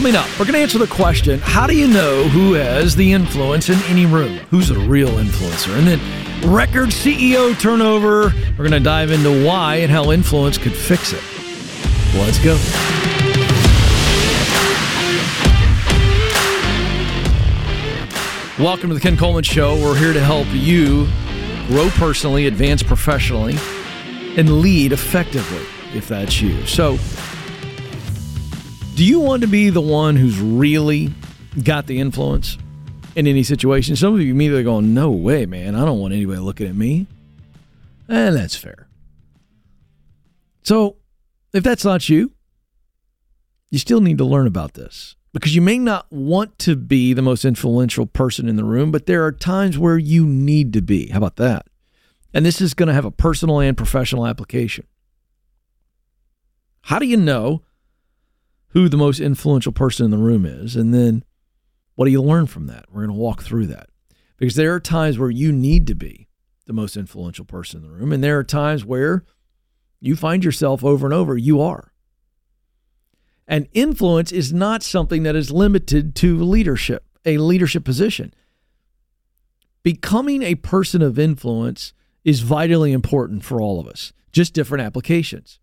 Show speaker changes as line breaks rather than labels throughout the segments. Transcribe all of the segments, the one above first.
Coming up, we're going to answer the question How do you know who has the influence in any room? Who's a real influencer? And then record CEO turnover. We're going to dive into why and how influence could fix it. Let's go. Welcome to the Ken Coleman Show. We're here to help you grow personally, advance professionally, and lead effectively if that's you. So, do you want to be the one who's really got the influence in any situation? Some of you immediately going, No way, man. I don't want anybody looking at me. And that's fair. So, if that's not you, you still need to learn about this because you may not want to be the most influential person in the room, but there are times where you need to be. How about that? And this is going to have a personal and professional application. How do you know who the most influential person in the room is? And then what do you learn from that? We're going to walk through that because there are times where you need to be the most influential person in the room, and there are times where you find yourself over and over, you are. And influence is not something that is limited to leadership, a leadership position. Becoming a person of influence is vitally important for all of us, just different applications.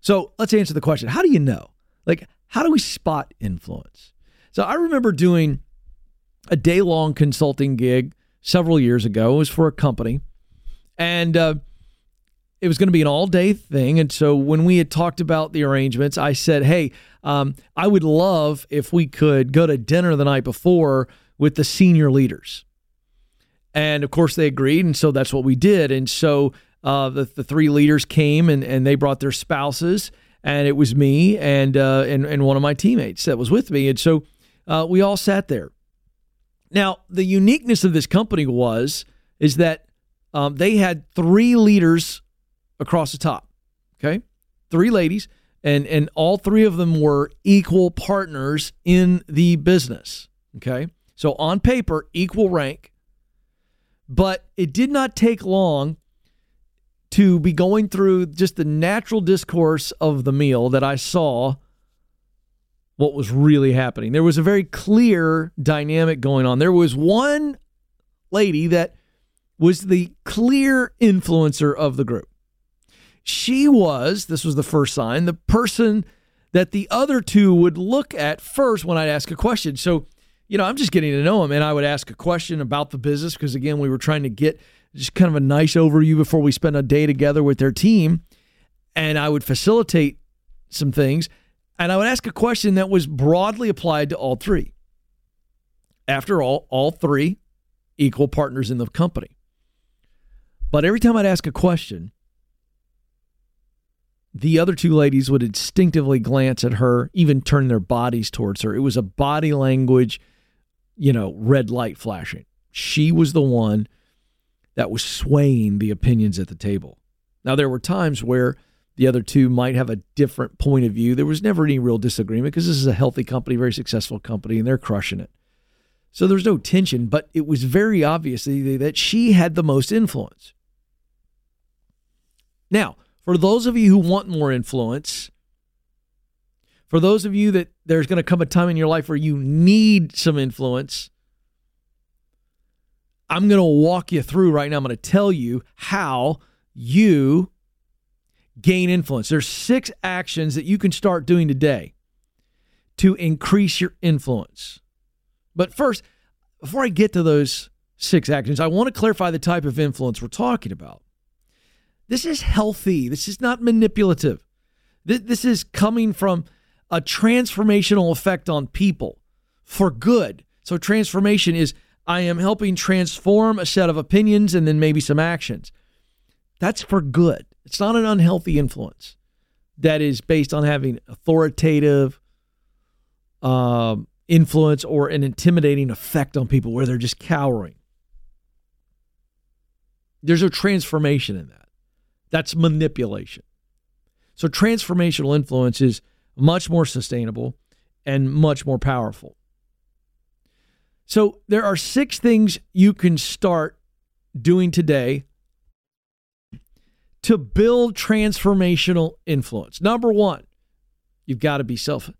So let's answer the question How do you know? Like, how do we spot influence? So I remember doing a day long consulting gig several years ago. It was for a company. And uh, it was going to be an all day thing. And so when we had talked about the arrangements, I said, Hey, um, I would love if we could go to dinner the night before with the senior leaders. And of course, they agreed. And so that's what we did. And so uh, the, the three leaders came and, and they brought their spouses. And it was me and, uh, and, and one of my teammates that was with me. And so uh, we all sat there. Now, the uniqueness of this company was is that um, they had three leaders across the top. Okay. Three ladies, and, and all three of them were equal partners in the business. Okay. So on paper, equal rank. But it did not take long to be going through just the natural discourse of the meal that I saw what was really happening. There was a very clear dynamic going on. There was one lady that was the clear influencer of the group. She was, this was the first sign, the person that the other two would look at first when I'd ask a question. So, you know, I'm just getting to know them and I would ask a question about the business because, again, we were trying to get just kind of a nice overview before we spend a day together with their team. And I would facilitate some things and I would ask a question that was broadly applied to all three. After all, all three equal partners in the company. But every time I'd ask a question, the other two ladies would instinctively glance at her, even turn their bodies towards her. It was a body language, you know, red light flashing. She was the one that was swaying the opinions at the table. Now, there were times where the other two might have a different point of view. There was never any real disagreement because this is a healthy company, very successful company, and they're crushing it. So there's no tension, but it was very obvious that she had the most influence. Now, for those of you who want more influence, for those of you that there's going to come a time in your life where you need some influence, I'm going to walk you through right now. I'm going to tell you how you gain influence. There's six actions that you can start doing today to increase your influence. But first, before I get to those six actions, I want to clarify the type of influence we're talking about. This is healthy. This is not manipulative. This, is coming from a transformational effect on people for good. So, transformation is I am helping transform a set of opinions and then maybe some actions. That's for good. It's not an unhealthy influence that is based on having authoritative um, influence or an intimidating effect on people where they're just cowering. There's a transformation in that. That's manipulation. So transformational influence is much more sustainable and much more powerful. So there are six things you can start doing today to build transformational influence. Number one, you've got to be self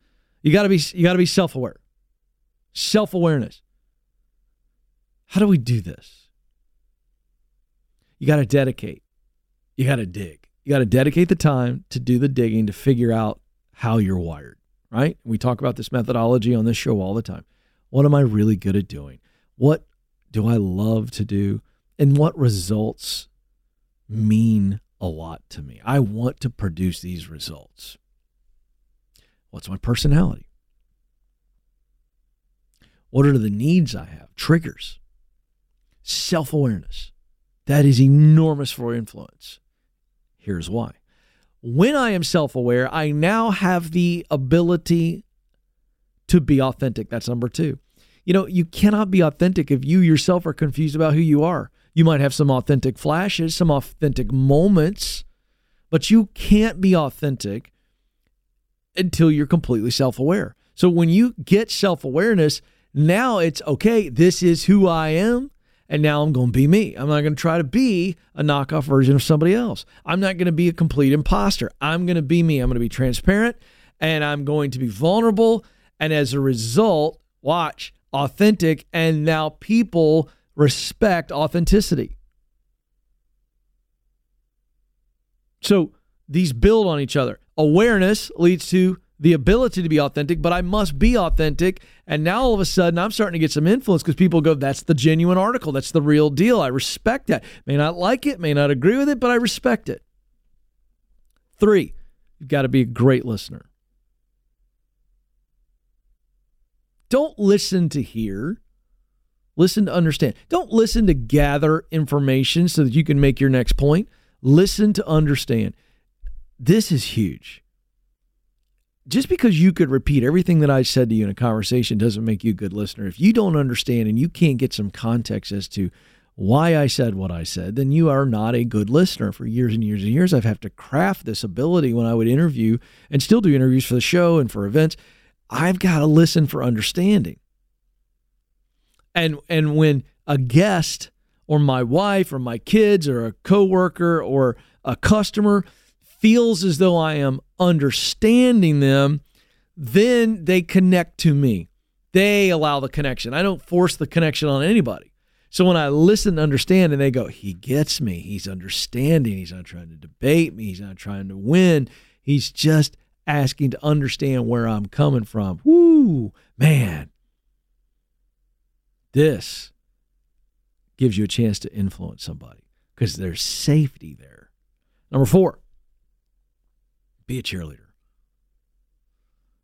You got to be you got to be self-aware. Self-awareness. How do we do this? You got to dedicate. You got to dig. You got to dedicate the time to do the digging to figure out how you're wired, right? We talk about this methodology on this show all the time. What am I really good at doing? What do I love to do? And what results mean a lot to me? I want to produce these results. What's my personality? What are the needs I have? Triggers. Self awareness. That is enormous for influence. Here's why. When I am self aware, I now have the ability to be authentic. That's number two. You know, you cannot be authentic if you yourself are confused about who you are. You might have some authentic flashes, some authentic moments, but you can't be authentic until you're completely self aware. So when you get self awareness, now it's okay, this is who I am. And now I'm going to be me. I'm not going to try to be a knockoff version of somebody else. I'm not going to be a complete imposter. I'm going to be me. I'm going to be transparent and I'm going to be vulnerable. And as a result, watch, authentic. And now people respect authenticity. So these build on each other. Awareness leads to the ability to be authentic, but I must be authentic. And now all of a sudden, I'm starting to get some influence because people go, that's the genuine article. That's the real deal. I respect that. May not like it, may not agree with it, but I respect it. Three, you've got to be a great listener. Don't listen to hear, listen to understand. Don't listen to gather information so that you can make your next point. Listen to understand. This is huge just because you could repeat everything that I said to you in a conversation doesn't make you a good listener. If you don't understand and you can't get some context as to why I said what I said, then you are not a good listener. For years and years and years, I've had to craft this ability when I would interview and still do interviews for the show and for events. I've got to listen for understanding. And and when a guest or my wife or my kids or a coworker or a customer feels as though I am understanding them, then they connect to me. They allow the connection. I don't force the connection on anybody. So when I listen and understand and they go, he gets me, he's understanding, he's not trying to debate me, he's not trying to win, he's just asking to understand where I'm coming from. Woo, man. This gives you a chance to influence somebody because there's safety there. Number four, be a cheerleader.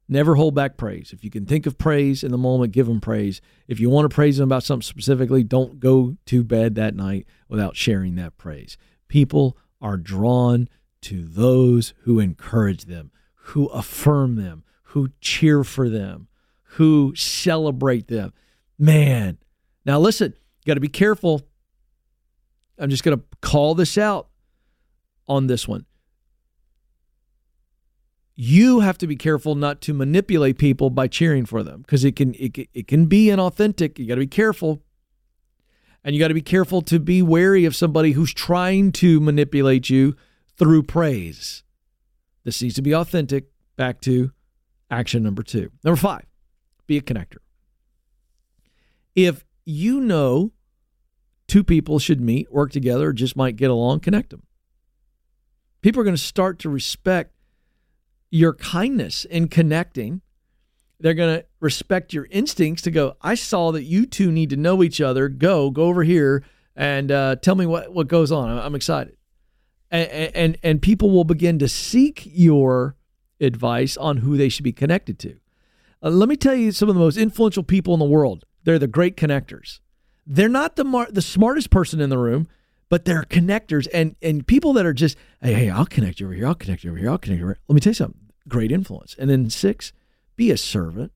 Never hold back praise. If you can think of praise in the moment, give them praise. If you want to praise them about something specifically, don't go to bed that night without sharing that praise. People are drawn to those who encourage them, who affirm them, who cheer for them, who celebrate them. Man, now listen, got to be careful. I'm just going to call this out on this one. You have to be careful not to manipulate people by cheering for them because it can it, it can be inauthentic. You got to be careful. And you got to be careful to be wary of somebody who's trying to manipulate you through praise this needs to be authentic back to action number 2 number 5 be a connector if you know two people should meet work together just might get along connect them people are going to start to respect your kindness in connecting. They're going to respect your instincts to go, I saw that you two need to know each other. Go, go over here and uh, tell me what, what goes on. I'm excited. And, and, and people will begin to seek your advice on who they should be connected to. Uh, let me tell you some of the most influential people in the world. They're the great connectors. They're not the mar- the smartest person in the room, but they're connectors and and people that are just hey hey I'll connect you over here I'll connect you over here I'll connect you over here. Let me tell you something great influence. And then six, be a servant.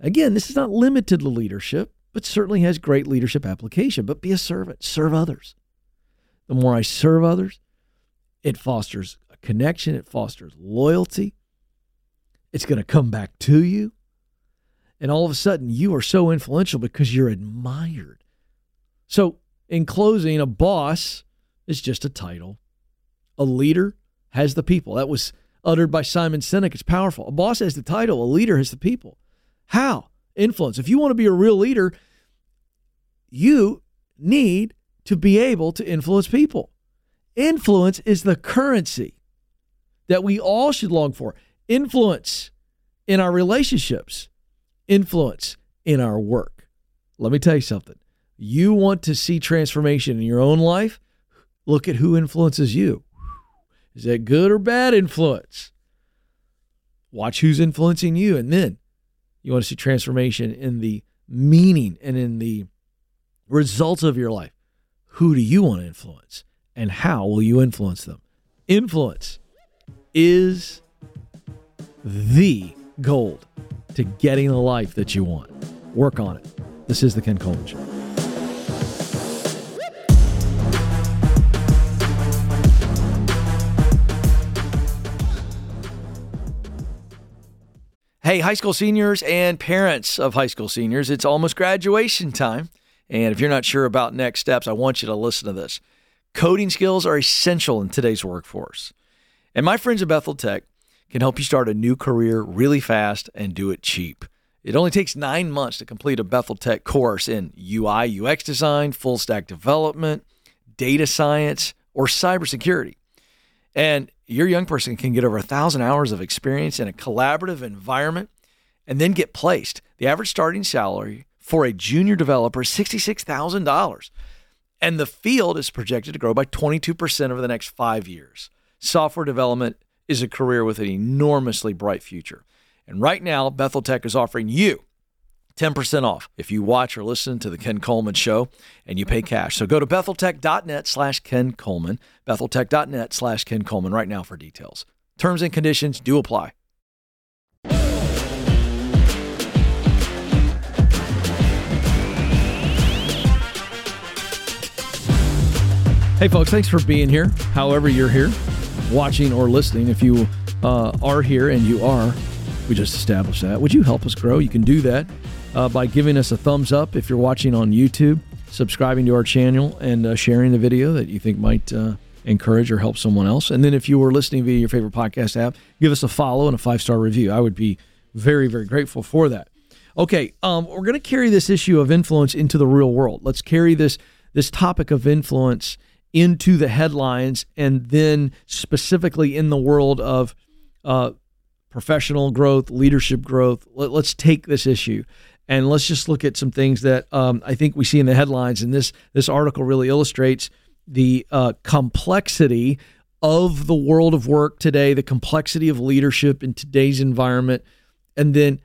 Again, this is not limited to leadership, but certainly has great leadership application. But be a servant, serve others. The more I serve others, it fosters a connection, it fosters loyalty. It's going to come back to you. And all of a sudden, you are so influential because you're admired. So, in closing, a boss is just a title. A leader has the people. That was uttered by Simon Sinek. It's powerful. A boss has the title, a leader has the people. How? Influence. If you want to be a real leader, you need to be able to influence people. Influence is the currency that we all should long for. Influence in our relationships, influence in our work. Let me tell you something. You want to see transformation in your own life? Look at who influences you. Is that good or bad influence? Watch who's influencing you. And then you want to see transformation in the meaning and in the results of your life. Who do you want to influence? And how will you influence them? Influence is the gold to getting the life that you want. Work on it. This is the Ken Coleman Show. Hey, high school seniors and parents of high school seniors, it's almost graduation time. And if you're not sure about next steps, I want you to listen to this. Coding skills are essential in today's workforce. And my friends at Bethel Tech can help you start a new career really fast and do it cheap. It only takes nine months to complete a Bethel Tech course in UI, UX design, full stack development, data science, or cybersecurity. And your young person can get over a thousand hours of experience in a collaborative environment and then get placed. The average starting salary for a junior developer $66,000. And the field is projected to grow by 22% over the next five years. Software development is a career with an enormously bright future. And right now, Bethel Tech is offering you 10% off if you watch or listen to the Ken Coleman Show and you pay cash. So go to betheltech.net slash Ken Coleman, betheltech.net slash Ken Coleman right now for details. Terms and conditions do apply. Hey, folks, thanks for being here. However, you're here watching or listening, if you uh, are here and you are, we just established that. Would you help us grow? You can do that uh, by giving us a thumbs up if you're watching on YouTube, subscribing to our channel, and uh, sharing the video that you think might uh, encourage or help someone else. And then if you were listening via your favorite podcast app, give us a follow and a five star review. I would be very, very grateful for that. Okay, um, we're going to carry this issue of influence into the real world. Let's carry this this topic of influence into the headlines and then specifically in the world of uh, professional growth, leadership growth. Let, us take this issue and let's just look at some things that um, I think we see in the headlines. And this this article really illustrates the uh, complexity of the world of work today, the complexity of leadership in today's environment, and then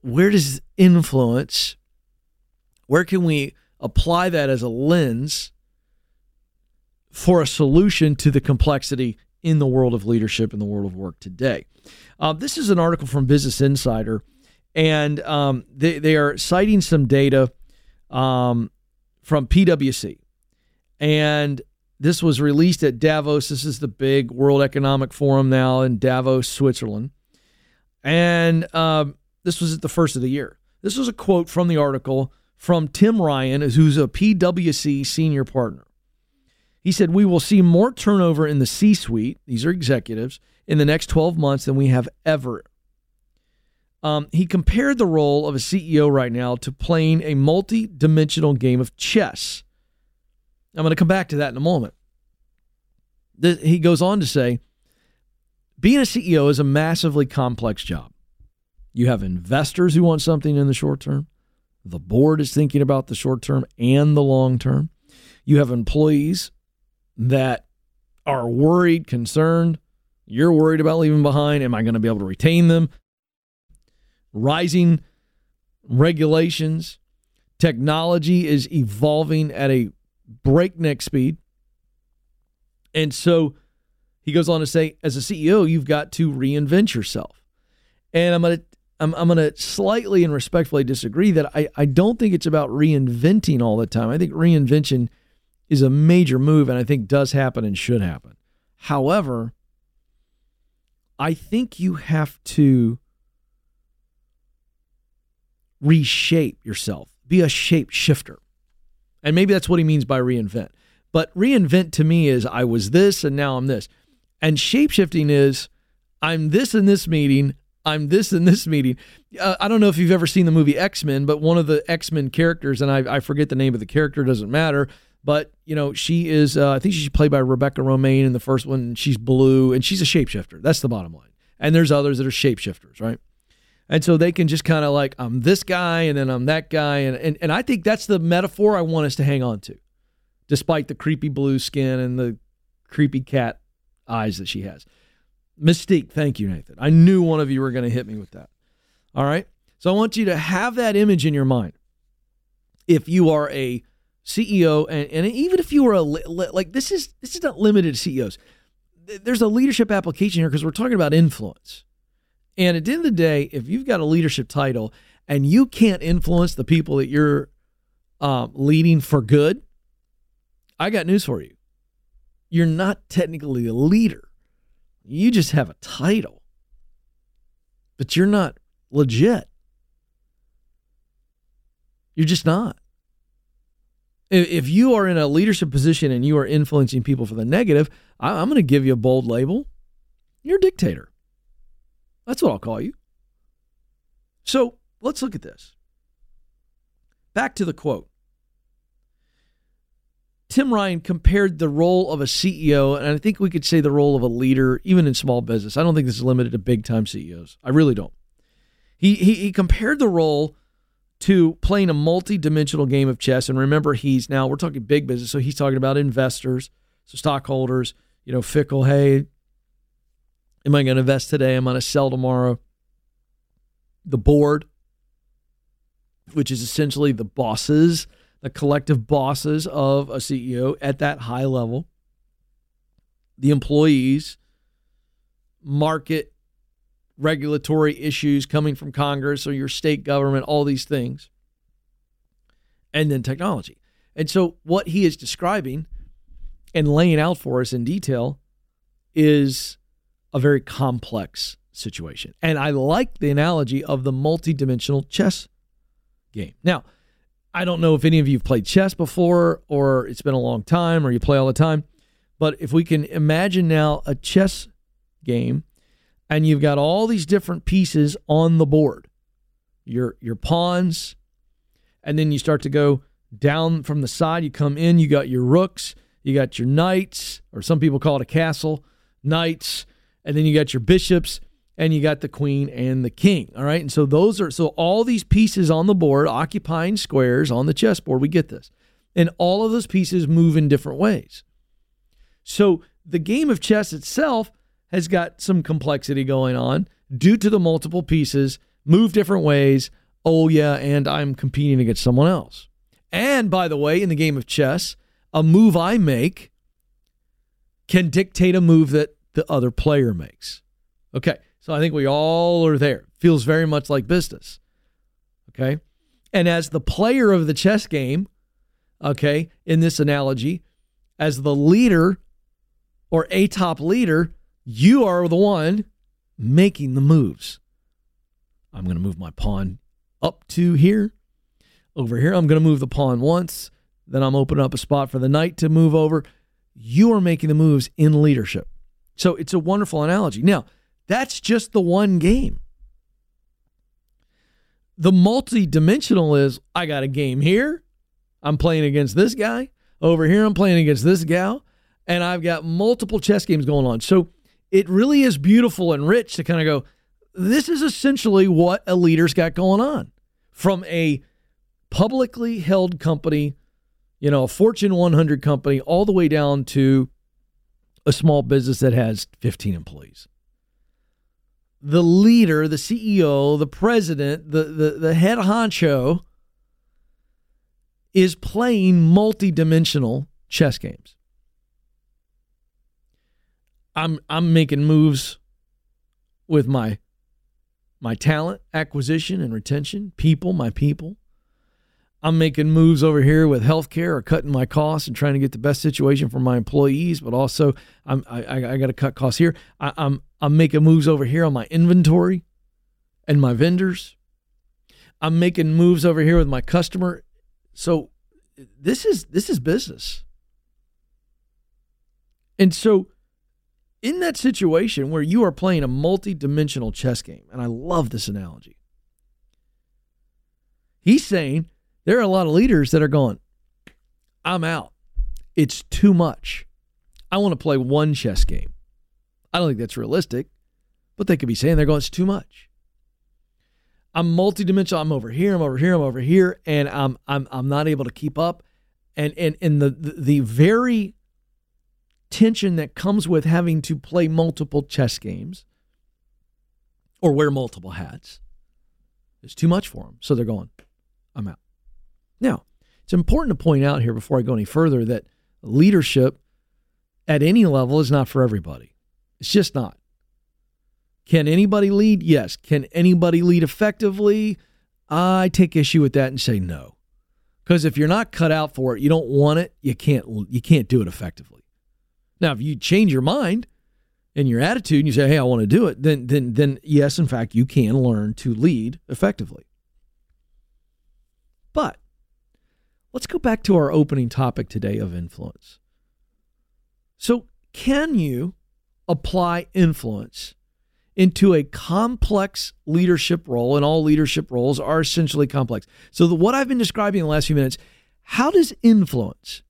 where does influence? Where can we apply that as a lens? For a solution to the complexity in the world of leadership in the world of work today. Uh, this is an article from Business Insider, and um, they, they are citing some data um, from PwC. And this was released at Davos. This is the big World Economic Forum now in Davos, Switzerland. And um, this was at the first of the year. This was a quote from the article from Tim Ryan, who's a PwC senior partner. He said, We will see more turnover in the C suite, these are executives, in the next 12 months than we have ever. Um, he compared the role of a CEO right now to playing a multi dimensional game of chess. I'm going to come back to that in a moment. He goes on to say, being a CEO is a massively complex job. You have investors who want something in the short term. The board is thinking about the short term and the long term. You have employees that are worried, concerned. You're worried about leaving behind. Am I going to be able to retain them? Rising regulations. Technology is evolving at a breakneck speed. And so he goes on to say, as a CEO, you've got to reinvent yourself. And I'm going to I'm, I'm going to slightly and respectfully disagree that I, I don't think it's about reinventing all the time. I think reinvention is a major move and I think does happen and should happen. However, I think you have to reshape yourself, be a shape shifter. And maybe that's what he means by reinvent. But reinvent to me is I was this and now I'm this. And shape shifting is I'm this in this meeting. I'm this in this meeting. Uh, I don't know if you've ever seen the movie X Men, but one of the X Men characters, and I, I, forget the name of the character, doesn't matter. But you know, she is. Uh, I think she's played by Rebecca Romijn in the first one. She's blue, and she's a shapeshifter. That's the bottom line. And there's others that are shapeshifters, right? And so they can just kind of like, I'm this guy, and then I'm that guy, and, and and I think that's the metaphor I want us to hang on to, despite the creepy blue skin and the creepy cat eyes that she has. Mystique, thank you, Nathan. I knew one of you were going to hit me with that. All right. So I want you to have that image in your mind. If you are a CEO, and, and even if you are a like this is this is not limited to CEOs. There's a leadership application here because we're talking about influence. And at the end of the day, if you've got a leadership title and you can't influence the people that you're um, leading for good, I got news for you. You're not technically a leader. You just have a title, but you're not legit. You're just not. If you are in a leadership position and you are influencing people for the negative, I'm going to give you a bold label. You're a dictator. That's what I'll call you. So let's look at this. Back to the quote. Tim Ryan compared the role of a CEO, and I think we could say the role of a leader, even in small business. I don't think this is limited to big time CEOs. I really don't. He, he, he compared the role to playing a multi dimensional game of chess. And remember, he's now, we're talking big business. So he's talking about investors, so stockholders, you know, fickle, hey, am I going to invest today? Am I going to sell tomorrow? The board, which is essentially the bosses the collective bosses of a CEO at that high level, the employees, market regulatory issues coming from Congress or your state government, all these things, and then technology. And so, what he is describing and laying out for us in detail is a very complex situation. And I like the analogy of the multidimensional chess game. Now, I don't know if any of you have played chess before or it's been a long time or you play all the time, but if we can imagine now a chess game and you've got all these different pieces on the board, your your pawns, and then you start to go down from the side, you come in, you got your rooks, you got your knights, or some people call it a castle, knights, and then you got your bishops, and you got the queen and the king. All right. And so those are, so all these pieces on the board occupying squares on the chessboard, we get this. And all of those pieces move in different ways. So the game of chess itself has got some complexity going on due to the multiple pieces, move different ways. Oh, yeah. And I'm competing against someone else. And by the way, in the game of chess, a move I make can dictate a move that the other player makes. Okay. So I think we all are there. Feels very much like business. Okay. And as the player of the chess game, okay, in this analogy, as the leader or a top leader, you are the one making the moves. I'm going to move my pawn up to here. Over here, I'm going to move the pawn once. Then I'm opening up a spot for the knight to move over. You are making the moves in leadership. So it's a wonderful analogy. Now, that's just the one game. The multi-dimensional is I got a game here. I'm playing against this guy. Over here, I'm playing against this gal. And I've got multiple chess games going on. So it really is beautiful and rich to kind of go, this is essentially what a leader's got going on from a publicly held company, you know, a Fortune 100 company, all the way down to a small business that has 15 employees the leader, the CEO, the president, the, the, the head honcho is playing multi-dimensional chess games. I'm I'm making moves with my my talent acquisition and retention, people, my people. I'm making moves over here with healthcare or cutting my costs and trying to get the best situation for my employees, but also I'm, I, I got to cut costs here. I, I'm I'm making moves over here on my inventory and my vendors. I'm making moves over here with my customer. So this is this is business. And so in that situation where you are playing a multi-dimensional chess game, and I love this analogy. He's saying there are a lot of leaders that are going, I'm out. It's too much. I want to play one chess game. I don't think that's realistic, but they could be saying they're going, it's too much. I'm multidimensional. I'm over here. I'm over here. I'm over here, and I'm I'm I'm not able to keep up. And and and the the, the very tension that comes with having to play multiple chess games or wear multiple hats is too much for them. So they're going, I'm out. Now, it's important to point out here before I go any further that leadership at any level is not for everybody. It's just not. Can anybody lead? Yes. Can anybody lead effectively? I take issue with that and say no. Because if you're not cut out for it, you don't want it, you can't you can't do it effectively. Now, if you change your mind and your attitude and you say, "Hey, I want to do it," then then then yes, in fact, you can learn to lead effectively. But let's go back to our opening topic today of influence. So, can you apply influence into a complex leadership role, and all leadership roles are essentially complex. So, the, what I've been describing in the last few minutes, how does influence,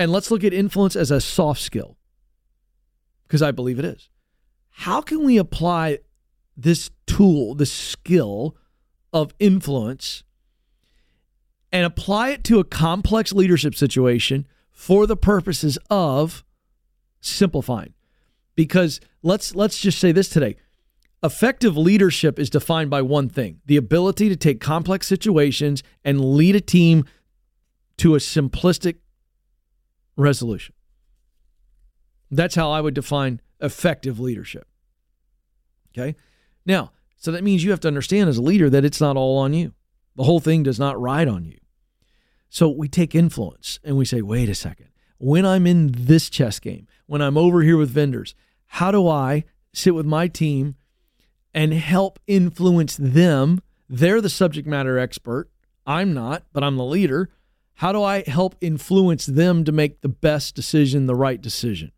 and let's look at influence as a soft skill, because I believe it is. How can we apply this tool, this skill of influence, and apply it to a complex leadership situation for the purposes of simplifying? because let's let's just say this today effective leadership is defined by one thing the ability to take complex situations and lead a team to a simplistic resolution that's how i would define effective leadership okay now so that means you have to understand as a leader that it's not all on you the whole thing does not ride on you so we take influence and we say wait a second when i'm in this chess game when i'm over here with vendors how do I sit with my team and help influence them? They're the subject matter expert. I'm not, but I'm the leader. How do I help influence them to make the best decision, the right decision?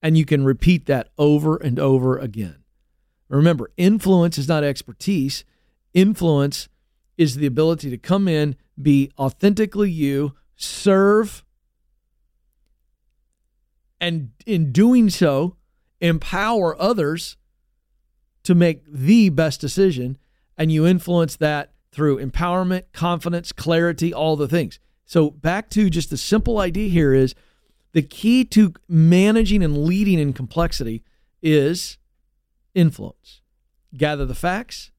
And you can repeat that over and over again. Remember, influence is not expertise. Influence is the ability to come in, be authentically you, serve, and in doing so, empower others to make the best decision. And you influence that through empowerment, confidence, clarity, all the things. So, back to just the simple idea here is the key to managing and leading in complexity is influence. Gather the facts,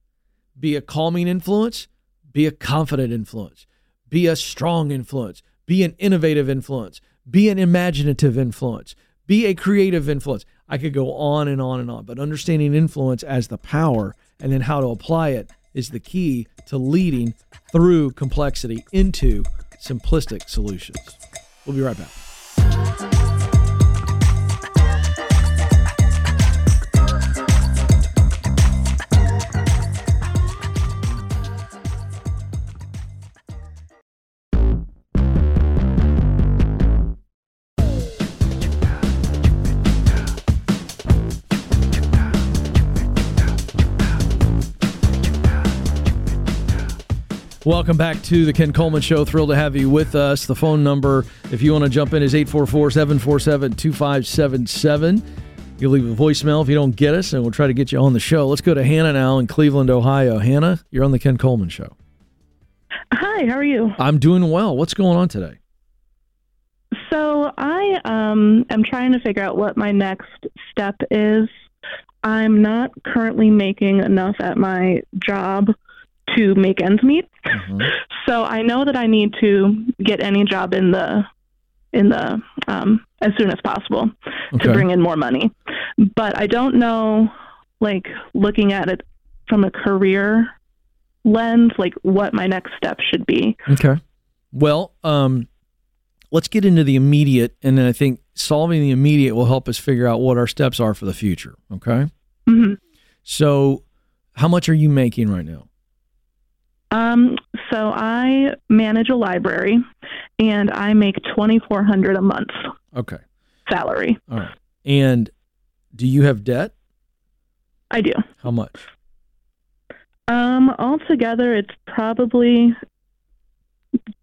be a calming influence, be a confident influence, be a strong influence, be an innovative influence, be an imaginative influence, be a creative influence. I could go on and on and on, but understanding influence as the power and then how to apply it is the key to leading through complexity into simplistic solutions. We'll be right back. Welcome back to the Ken Coleman Show. Thrilled to have you with us. The phone number, if you want to jump in, is 844 747 2577. You'll leave a voicemail if you don't get us, and we'll try to get you on the show. Let's go to Hannah now in Cleveland, Ohio. Hannah, you're on the Ken Coleman Show.
Hi, how are you?
I'm doing well. What's going on today?
So, I um, am trying to figure out what my next step is. I'm not currently making enough at my job to make ends meet. Mm-hmm. So I know that I need to get any job in the in the um, as soon as possible okay. to bring in more money. But I don't know, like looking at it from a career lens, like what my next step should be.
Okay. Well, um, let's get into the immediate, and then I think solving the immediate will help us figure out what our steps are for the future. Okay.
Mm-hmm.
So, how much are you making right now?
Um, so I manage a library, and I make twenty four hundred a month.
Okay.
Salary.
All right. And Do you have debt?
I do.
How much?
Um, altogether, it's probably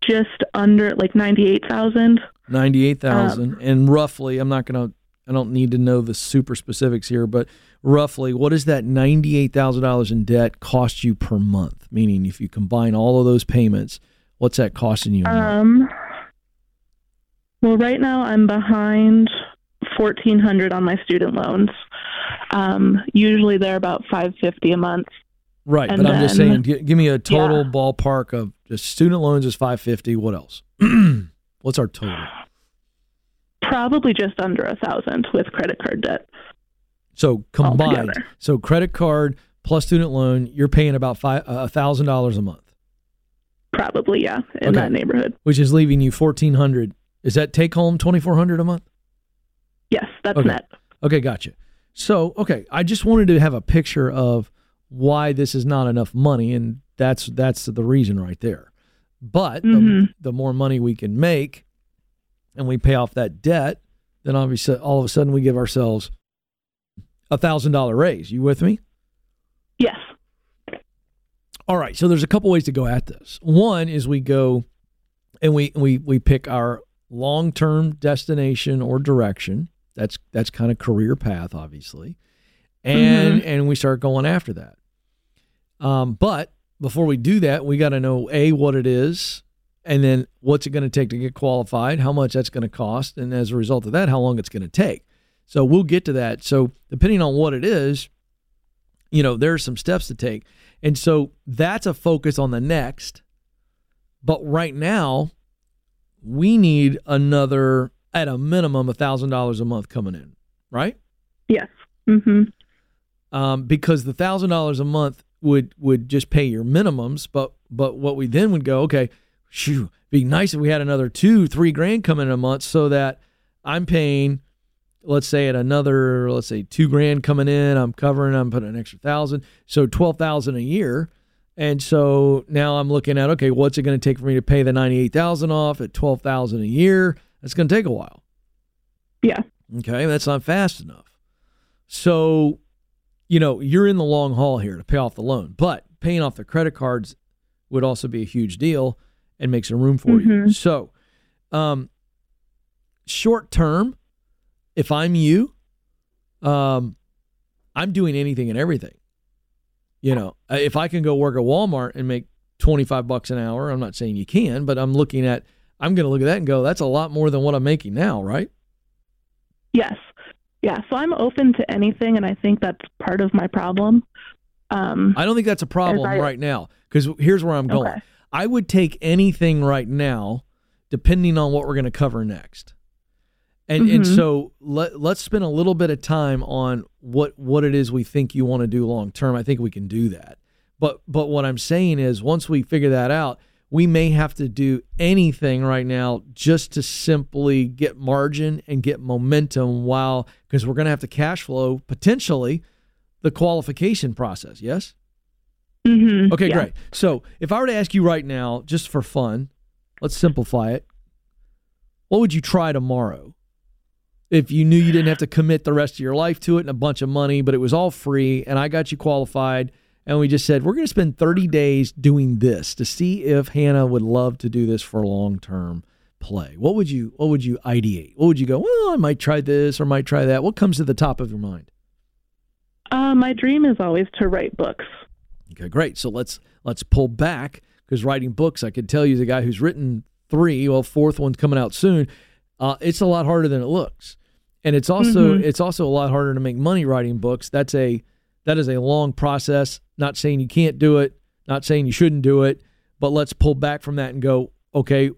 just under like ninety-eight thousand.
Ninety-eight thousand, um, and roughly, I'm not gonna. I don't need to know the super specifics here, but roughly, what does that ninety-eight thousand dollars in debt cost you per month? Meaning, if you combine all of those payments, what's that costing you?
Um. Well, right now I'm behind fourteen hundred on my student loans. Um, usually they're about five fifty a month.
Right, and but I'm just saying, give, give me a total yeah. ballpark of just student loans is 550. What else? What's our total?
Probably just under a thousand with credit card debt.
So combined, altogether. so credit card plus student loan, you're paying about five a thousand dollars a month.
Probably, yeah, in okay. that neighborhood.
Which is leaving you fourteen hundred. Is that take home twenty four hundred a month?
Yes, that's
okay.
net.
Okay, gotcha. So, okay, I just wanted to have a picture of why this is not enough money, and that's that's the reason right there. But mm-hmm. the, the, more money we can make, and we pay off that debt, then obviously all of a sudden we give ourselves a thousand dollar raise. You with me?
Yes.
All right. So there's a couple ways to go at this. One is we go and we we we pick our long term destination or direction. That's that's kind of career path, obviously and mm-hmm. and we start going after that. Um, but before we do that, we got to know a what it is, and then what's it going to take to get qualified, how much that's going to cost, and as a result of that, how long it's going to take. So we'll get to that. So depending on what it is, you know, there are some steps to take, and so that's a focus on the next. But right now, we need another at a minimum a thousand dollars a month coming in, right?
Yes. Mm-hmm
um, because the thousand dollars a month would would just pay your minimums. But but what we then would go, okay, shoo, be nice if we had another two three grand coming in a month, so that I'm paying, let's say at another let's say two grand coming in, I'm covering, I'm putting an extra thousand, so twelve thousand a year. And so now I'm looking at okay, what's it going to take for me to pay the ninety eight thousand off at twelve thousand a year? That's going to take a while.
Yeah.
Okay, that's not fast enough. So you know, you're in the long haul here to pay off the loan, but paying off the credit cards would also be a huge deal and make some room for mm-hmm. you. So, um, short term, if I'm you, um, I'm doing anything and everything. You know, if I can go work at Walmart and make 25 bucks an hour, I'm not saying you can, but I'm looking at, I'm going to look at that and go, that's a lot more than what I'm making now, right?
Yes. Yeah, so I'm open to anything, and I think that's part of my problem. Um,
I don't think that's a problem I, right now because here's where I'm going. Okay. I would take anything right now, depending on what we're going to cover next. And mm-hmm. and so let let's spend a little bit of time on what what it is we think you want to do long term. I think we can do that. But but what I'm saying is once we figure that out, we may have to do anything right now just to simply get margin and get momentum while because we're going to have to cash flow potentially the qualification process yes
mm-hmm.
okay
yeah.
great so if i were to ask you right now just for fun let's simplify it what would you try tomorrow if you knew you didn't have to commit the rest of your life to it and a bunch of money but it was all free and i got you qualified and we just said we're going to spend 30 days doing this to see if Hannah would love to do this for long term play. What would you what would you ideate? What would you go? Well, I might try this or might try that. What comes to the top of your mind?
Uh, my dream is always to write books.
Okay, great. So let's let's pull back because writing books, I could tell you the guy who's written three, well, fourth one's coming out soon. Uh, it's a lot harder than it looks, and it's also mm-hmm. it's also a lot harder to make money writing books. That's a that is a long process. Not saying you can't do it, not saying you shouldn't do it, but let's pull back from that and go, okay,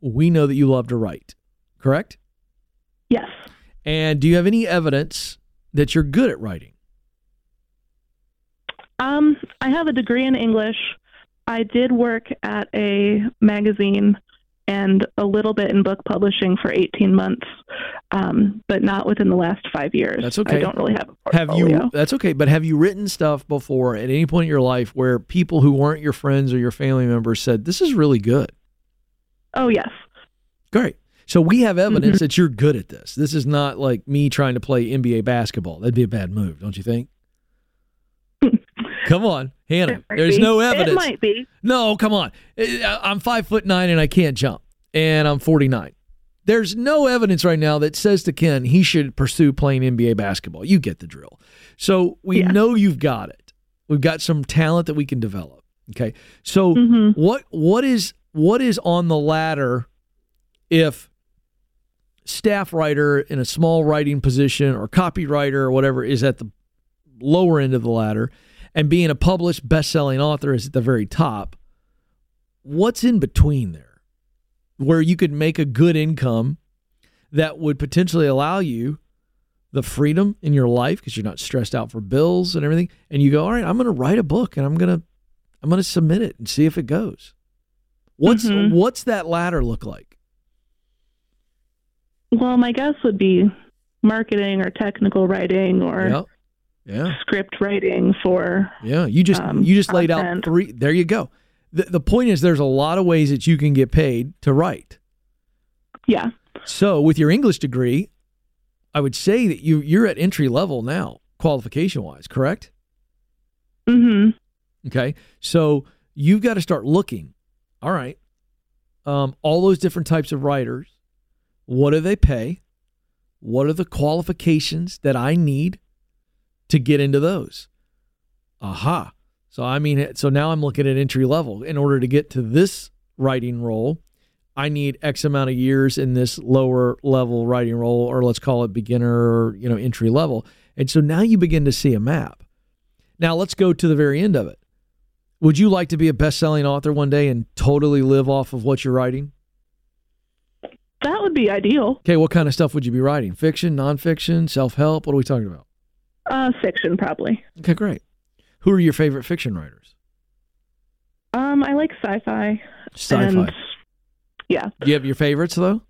we know that you love to write, correct?
Yes.
And do you have any evidence that you're good at writing?
Um, I have a degree in English. I did work at a magazine and a little bit in book publishing for 18 months, um, but not within the last five years.
That's okay.
I don't really have.
Have you? That's okay. But have you written stuff before at any point in your life where people who weren't your friends or your family members said, "This is really good"?
Oh yes.
Great. So we have evidence that you're good at this. This is not like me trying to play NBA basketball. That'd be a bad move, don't you think? Come on, Hannah. There's
be.
no evidence.
It might be.
No, come on. I- I'm five foot nine and I can't jump, and I'm 49. There's no evidence right now that says to Ken he should pursue playing NBA basketball. You get the drill. So we
Yeah.
know you've got it. We've got some talent that we can develop. Okay. So
hmm
what what is what is on the ladder if staff writer in a small writing position or copywriter or whatever is at the lower end of the ladder and being a published best-selling author is at the very top what's in between there? Where you could make a good income that would potentially allow you the freedom in your life because you're not stressed out for bills and everything and you go all right i'm going to write a book and i'm going to i'm going to submit it and see if it goes. What's
Mhm.
what's that ladder look like?
Well, my guess would be marketing or technical writing or
yeah yeah
script writing for.
yeah you just
um,
you just laid out three there you go the, the point is there's a lot of ways that you can get paid to write
Yeah.
So, with your English degree, I would say that you you're at entry level now, qualification wise, correct?
mm-hmm
Okay, so you've got to start looking. All right, um, all those different types of writers. What do they pay? What are the qualifications that I need to get into those? Aha. So I mean, so now I'm looking at entry level. In order to get to this writing role, I need X amount of years in this lower level writing role, or let's call it beginner, or, you know, entry level. And so now you begin to see a map. Now let's go to the very end of it. Would you like to be a best-selling author one day and totally live off of what you're writing?
That would be ideal.
Okay, what kind of stuff would you be writing? Fiction, nonfiction, self-help? What are we talking about?
Uh, fiction, probably.
Okay, great. Who are your favorite fiction writers?
Um, I like sci-fi.
Sci-fi.
And yeah,
Do you have your favorites though?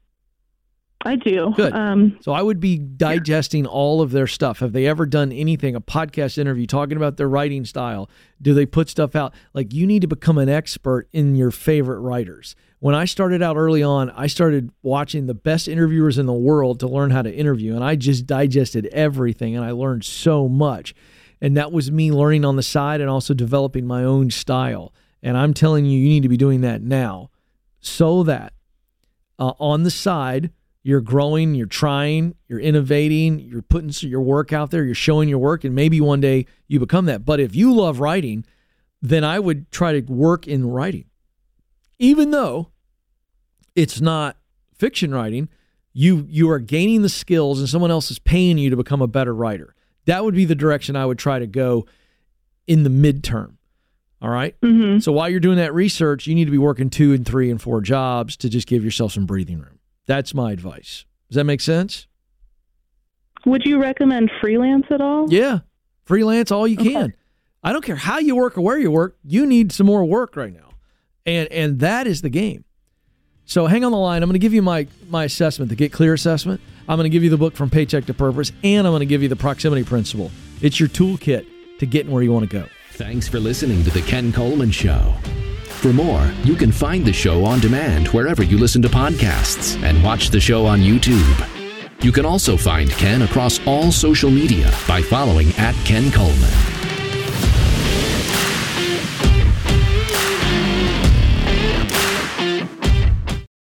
I do.
Good.
Um,
So I would be digesting all of their stuff. Have they ever done anything, a podcast interview talking about their writing style? Do they put stuff out? Like you need to become an expert in your favorite writers. When I started out early on, I started watching the best interviewers in the world to learn how to interview. And I just digested everything and I learned so much. And that was me learning on the side and also developing my own style. And I'm telling you, you need to be doing that now so that uh, on the side, you're growing, you're trying, you're innovating, you're putting your work out there, you're showing your work, and maybe one day you become that. But if you love writing, then I would try to work in writing. Even though it's not fiction writing, you you are gaining the skills and someone else is paying you to become a better writer. That would be the direction I would try to go in the midterm. All right?
mhm.
So while you're doing that research, you need to be working two and three and four jobs to just give yourself some breathing room. That's my advice. Does that make sense?
Would you recommend freelance at all?
Yeah. Freelance all you
Okay.
can. I don't care how you work or where you work. You need some more work right now. And and that is the game. So hang on the line. I'm going to give you my my assessment, the Get Clear assessment. I'm going to give you the book from Paycheck to Purpose, and I'm going to give you the proximity principle. It's your toolkit to getting where you want to go.
Thanks for listening to The Ken Coleman Show. For more, you can find the show on demand wherever you listen to podcasts and watch the show on YouTube. You can also find Ken across all social media by following at Ken Coleman.